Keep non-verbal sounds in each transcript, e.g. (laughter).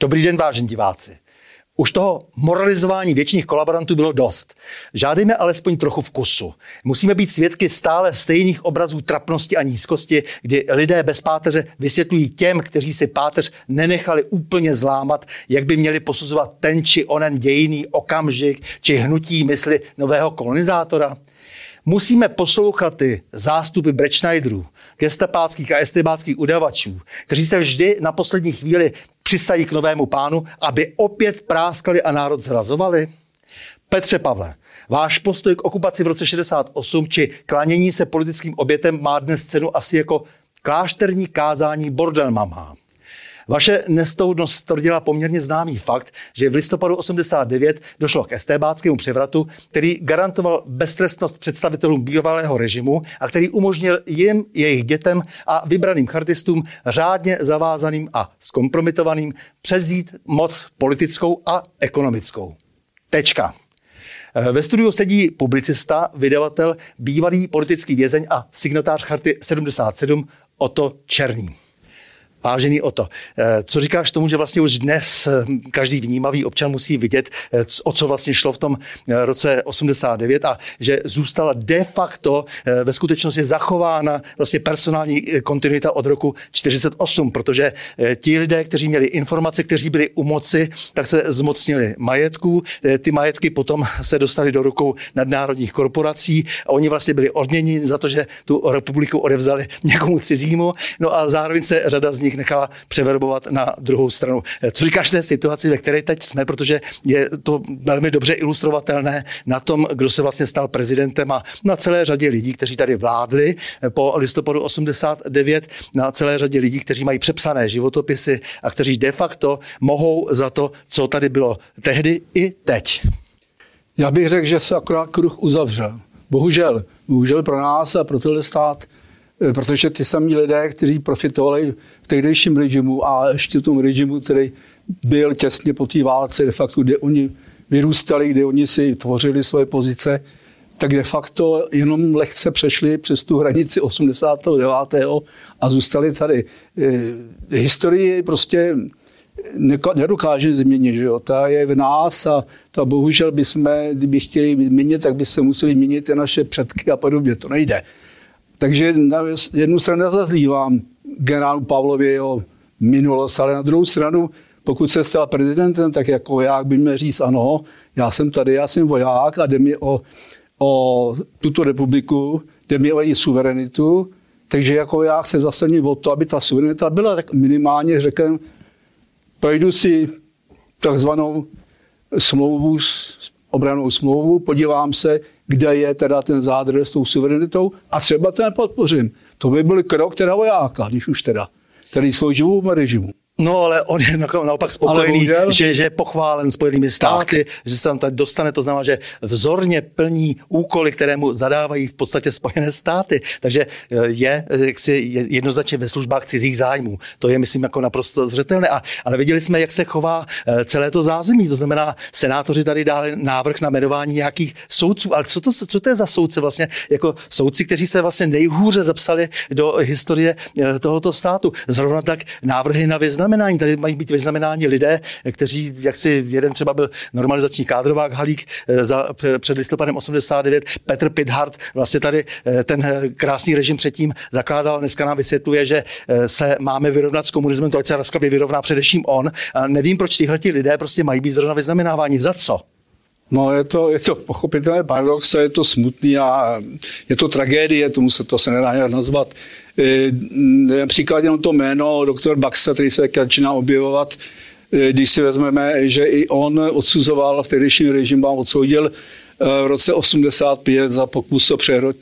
Dobrý den, vážení diváci. Už toho moralizování většiných kolaborantů bylo dost. Žádejme alespoň trochu vkusu. Musíme být svědky stále stejných obrazů trapnosti a nízkosti, kdy lidé bez páteře vysvětlují těm, kteří si páteř nenechali úplně zlámat, jak by měli posuzovat ten či onen dějiný okamžik či hnutí mysli nového kolonizátora. Musíme poslouchat ty zástupy Brečnajderů, gestapáckých a estebáckých udavačů, kteří se vždy na poslední chvíli přisají k novému pánu, aby opět práskali a národ zrazovali? Petře Pavle, váš postoj k okupaci v roce 68 či klanění se politickým obětem má dnes cenu asi jako klášterní kázání bordel mama. Vaše nestoudnost stvrdila poměrně známý fakt, že v listopadu 89 došlo k estébáckému převratu, který garantoval beztrestnost představitelům bývalého režimu a který umožnil jim, jejich dětem a vybraným chartistům řádně zavázaným a zkompromitovaným přezít moc politickou a ekonomickou. Tečka. Ve studiu sedí publicista, vydavatel, bývalý politický vězeň a signatář Charty 77 Oto Černý. Vážený o to, eh, co říkáš tomu, že vlastně už dnes eh, každý vnímavý občan musí vidět, eh, o co vlastně šlo v tom roce 89 a že zůstala de facto ve skutečnosti zachována vlastně personální kontinuita od roku 48, protože ti lidé, kteří měli informace, kteří byli u moci, tak se zmocnili majetků. Ty majetky potom se dostaly do rukou nadnárodních korporací a oni vlastně byli odměněni za to, že tu republiku odevzali (laughs) někomu cizímu. No a zároveň se řada z nich nich nechala převerbovat na druhou stranu. Co říkáš té situaci, ve které teď jsme, protože je to velmi dobře ilustrovatelné na tom, kdo se vlastně stal prezidentem a na celé řadě lidí, kteří tady vládli po listopadu 89, na celé řadě lidí, kteří mají přepsané životopisy a kteří de facto mohou za to, co tady bylo tehdy i teď. Já bych řekl, že se akorát kruh uzavřel. Bohužel, bohužel pro nás a pro tenhle stát protože ty samí lidé, kteří profitovali v tehdejším režimu a ještě tom režimu, který byl těsně po té válce, de facto, kde oni vyrůstali, kde oni si tvořili svoje pozice, tak de facto jenom lehce přešli přes tu hranici 89. a zůstali tady. Eh, historii prostě nedokáže změnit, že jo? ta je v nás a ta bohužel bychom, kdyby chtěli měnit, tak by se museli měnit i naše předky a podobně, to nejde. Takže na jednu stranu nezazlívám generálu Pavlovi jeho minulost, ale na druhou stranu, pokud se stal prezidentem, tak jako voják by měl říct, ano, já jsem tady, já jsem voják a jde mi o, o tuto republiku, jde mi o její suverenitu, takže jako já se zasadit o to, aby ta suverenita byla, tak minimálně řekl, projdu si takzvanou smlouvu, obranou smlouvu, podívám se, kde je teda ten zádrž s tou suverenitou a třeba ten podpořím. To by byl krok teda vojáka, když už teda, který slouží režimu. No, ale on je naopak spokojený, že, že je pochválen Spojenými státy, tak. že se tam tady dostane, to znamená, že vzorně plní úkoly, které mu zadávají v podstatě Spojené státy. Takže eh, je jaksi jednoznačně ve službách cizích zájmů. To je, myslím, jako naprosto zřetelné. A, ale viděli jsme, jak se chová eh, celé to zázemí. To znamená, senátoři tady dali návrh na jmenování nějakých soudců. Ale co to, co to je za soudce vlastně? Jako soudci, kteří se vlastně nejhůře zapsali do historie eh, tohoto státu. Zrovna tak návrhy na vyznamenání vyznamenání. Tady mají být vyznamenáni lidé, kteří, jak si jeden třeba byl normalizační kádrovák Halík eh, za, před listopadem 89, Petr Pithart, vlastně tady eh, ten eh, krásný režim předtím zakládal, dneska nám vysvětluje, že se máme vyrovnat s komunismem, to ať se vyrovná především on. Nevím, proč tyhle lidé prostě mají být zrovna vyznamenáváni. Za co? No, je to, je to pochopitelné paradox, je to smutný a je to tragédie, tomu se to se nedá nějak nazvat. E, například jenom to jméno doktor Baxa, který se začíná objevovat, e, když si vezmeme, že i on odsuzoval v tehdejším režimu a odsoudil e, v roce 85 za pokus o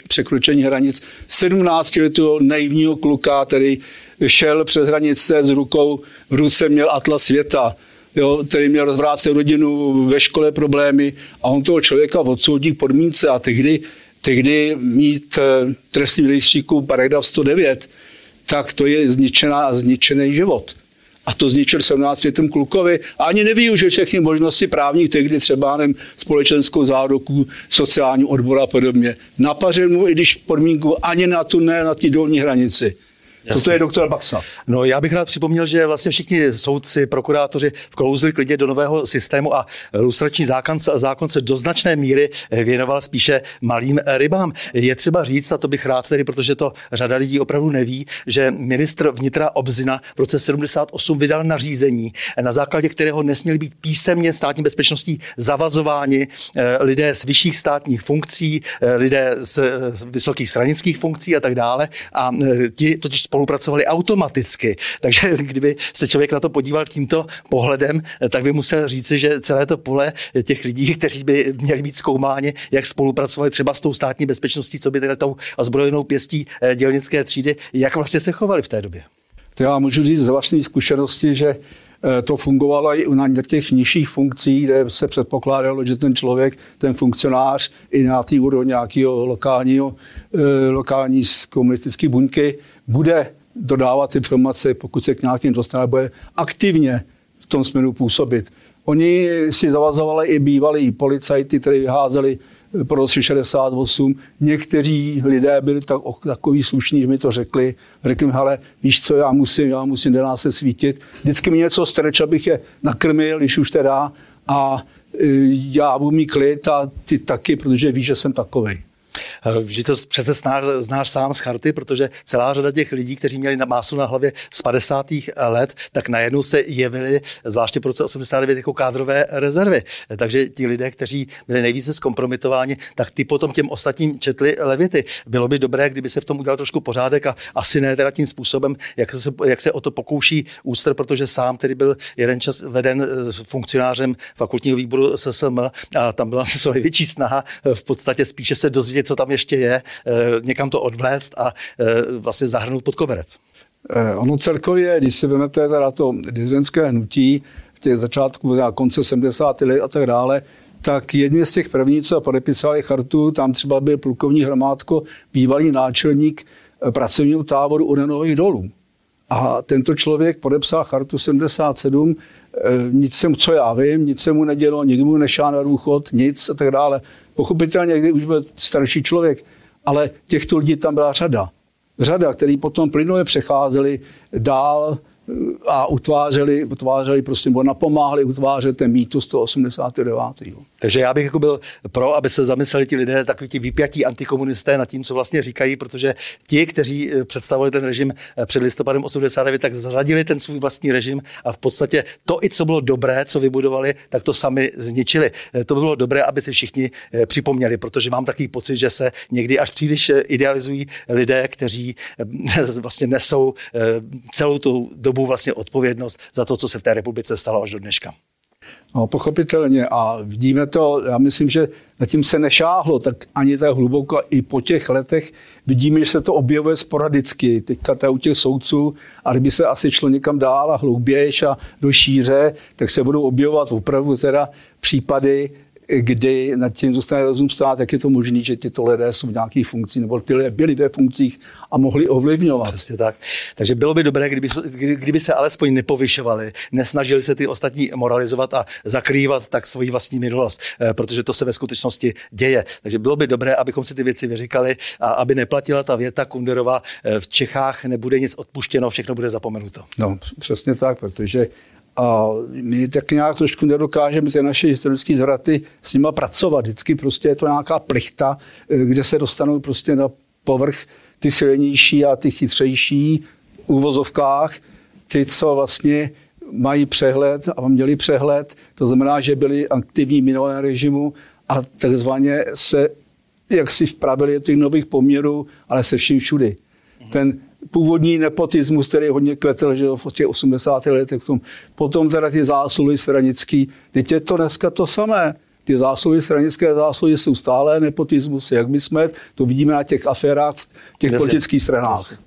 překročení hranic 17 letého naivního kluka, který šel přes hranice s rukou, v ruce měl atlas světa jo, který měl rozvrácet rodinu, ve škole problémy a on toho člověka odsoudí k podmínce a tehdy, tehdy mít eh, trestní rejstříku paragraf 109, tak to je zničená a zničený život. A to zničil 17 letým klukovi a ani nevyužil všechny možnosti právních tehdy třeba nevím, společenskou záruku, sociální odbor a podobně. Napařil mu, i když podmínku ani na tu ne, na ty dolní hranici. Co to je doktor Baxa? No já bych rád připomněl, že vlastně všichni soudci, prokurátoři vklouzli klidně do nového systému a lustrační zákon, zákon se do značné míry věnoval spíše malým rybám. Je třeba říct, a to bych rád tedy, protože to řada lidí opravdu neví, že ministr vnitra Obzina v roce 78 vydal nařízení, na základě kterého nesměli být písemně státní bezpečností zavazováni eh, lidé z vyšších státních funkcí, eh, lidé z eh, vysokých stranických funkcí a tak dále. A ti totiž spolupracovali automaticky. Takže kdyby se člověk na to podíval tímto pohledem, tak by musel říci, že celé to pole těch lidí, kteří by měli být zkoumáni, jak spolupracovali třeba s tou státní bezpečností, co by tedy tou ozbrojenou pěstí dělnické třídy, jak vlastně se chovali v té době. To já můžu říct z vlastní zkušenosti, že Eh, to fungovalo i na těch nižších funkcích, kde se předpokládalo, že ten člověk, ten funkcionář i na té úrovni nějakého lokálního, eh, lokální komunistické buňky bude dodávat informace, pokud se k nějakým dostane, bude aktivně v tom směru působit. Oni si zavazovali i bývali i policajty, kteří vyházeli po roce 68. Někteří lidé byli tak, takový slušní, že mi to řekli. Řekli mi, hele, víš co, já musím, já musím do se svítit. Vždycky mi něco streč, abych je nakrmil, když už teda. A e, já budu mít klid a ty taky, protože víš, že jsem takovej. Vždy to přece znáš, znáš sám z charty, protože celá řada těch lidí, kteří měli na máslo na hlavě z 50. let, tak najednou se jevili, zvláště po roce 89, jako kádrové rezervy. Takže ti lidé, kteří byli nejvíce zkompromitováni, tak ty potom těm ostatním četli levity. Bylo by dobré, kdyby se v tom udělal trošku pořádek a asi ne teda tím způsobem, jak se, jak se o to pokouší ústr, protože sám tedy byl jeden čas veden eh, funkcionářem fakultního výboru SSM a tam byla (laughs) největší snaha v podstatě spíše se dozvědět, co tam ještě je, eh, někam to odvléct a eh, vlastně zahrnout pod koberec. Eh, ono celkově, když si vezmete teda to dizidentské hnutí v těch začátku, konce 70. let a tak dále, tak jedni z těch prvních, co podepisali chartu, tam třeba byl plukovní hromádko, bývalý náčelník pracovního táboru Urenových dolů. A tento člověk podepsal chartu 77, nic jsem, co já vím, nic se mu nedělo, nikdy mu nešá na důchod, nic a tak dále. Pochopitelně, někdy už byl starší člověk, ale těchto lidí tam byla řada. Řada, který potom plynule přecházeli dál a utvářeli, utvářeli prostě, nebo napomáhali utvářet ten mýtus 189. Takže já bych jako byl pro, aby se zamysleli ti lidé, takový ti vypjatí antikomunisté nad tím, co vlastně říkají, protože ti, kteří eh, představovali ten režim eh, před listopadem 89, tak zradili ten svůj vlastní režim a v podstatě to, i co bylo dobré, co vybudovali, tak to sami zničili. Eh, to by bylo dobré, aby si všichni připomněli, protože mám takový pocit, že se někdy až příliš idealizují lidé, kteří (laughs) vlastně nesou celou tu dobu dobu vlastně odpovědnost za to, co se v té republice stalo až do dneška. No, pochopitelně a vidíme to, já myslím, že na tím se nešáhlo, tak ani tak hluboko i po těch letech vidíme, že se to objevuje sporadicky. Teďka to u těch soudců, a kdyby se asi šlo někam dál a hloubějš a do šíře, tak se budou objevovat opravdu teda případy, kdy nad tím zůstane rozum stát, jak je to možné, že tyto lidé jsou v nějakých funkcích, nebo ty lidé byli ve funkcích a mohli ovlivňovat. Přesně tak. Takže bylo by dobré, kdyby, kdyby se alespoň nepovyšovali, nesnažili se ty ostatní moralizovat a zakrývat tak svoji vlastní minulost, eh, protože to se ve skutečnosti děje. Takže bylo by dobré, abychom si ty věci vyříkali a aby neplatila ta věta Kunderova, eh, v Čechách nebude nic odpuštěno, všechno bude zapomenuto. No, přesně tak, protože a my tak nějak trošku nedokážeme ty naše historické zvraty s nima pracovat. Vždycky prostě je to nějaká plichta, eh, kde se dostanou prostě na povrch ty silnější a ty chytřejší úvozovkách, ty, co vlastně mají přehled a měli přehled, to znamená, že byli aktivní v minulém režimu a takzvaně se jak si vpravili do těch nových poměrů, ale se vším všudy. Ten původní nepotismus, který hodně kvetl že v těch 80. letech. Potom teda ty zásluhy stranický. Teď je to dneska to samé. Ty zásluhy, stranické zásluhy jsou stále nepotismus, jak my jsme, to vidíme na těch aférách v těch Jasně. politických stranách.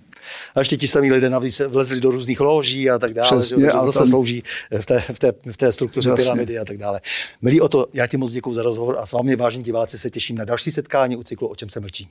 A ještě ti samí lidé navíc vlezli do různých loží a tak dále, Přesně, že, a zase tam... slouží v té, v té, v té struktuře Jasně. pyramidy a tak dále. Milí o to, já ti moc děkuji za rozhovor a s vámi, vážení diváci, se těším na další setkání u cyklu O čem se mlčí.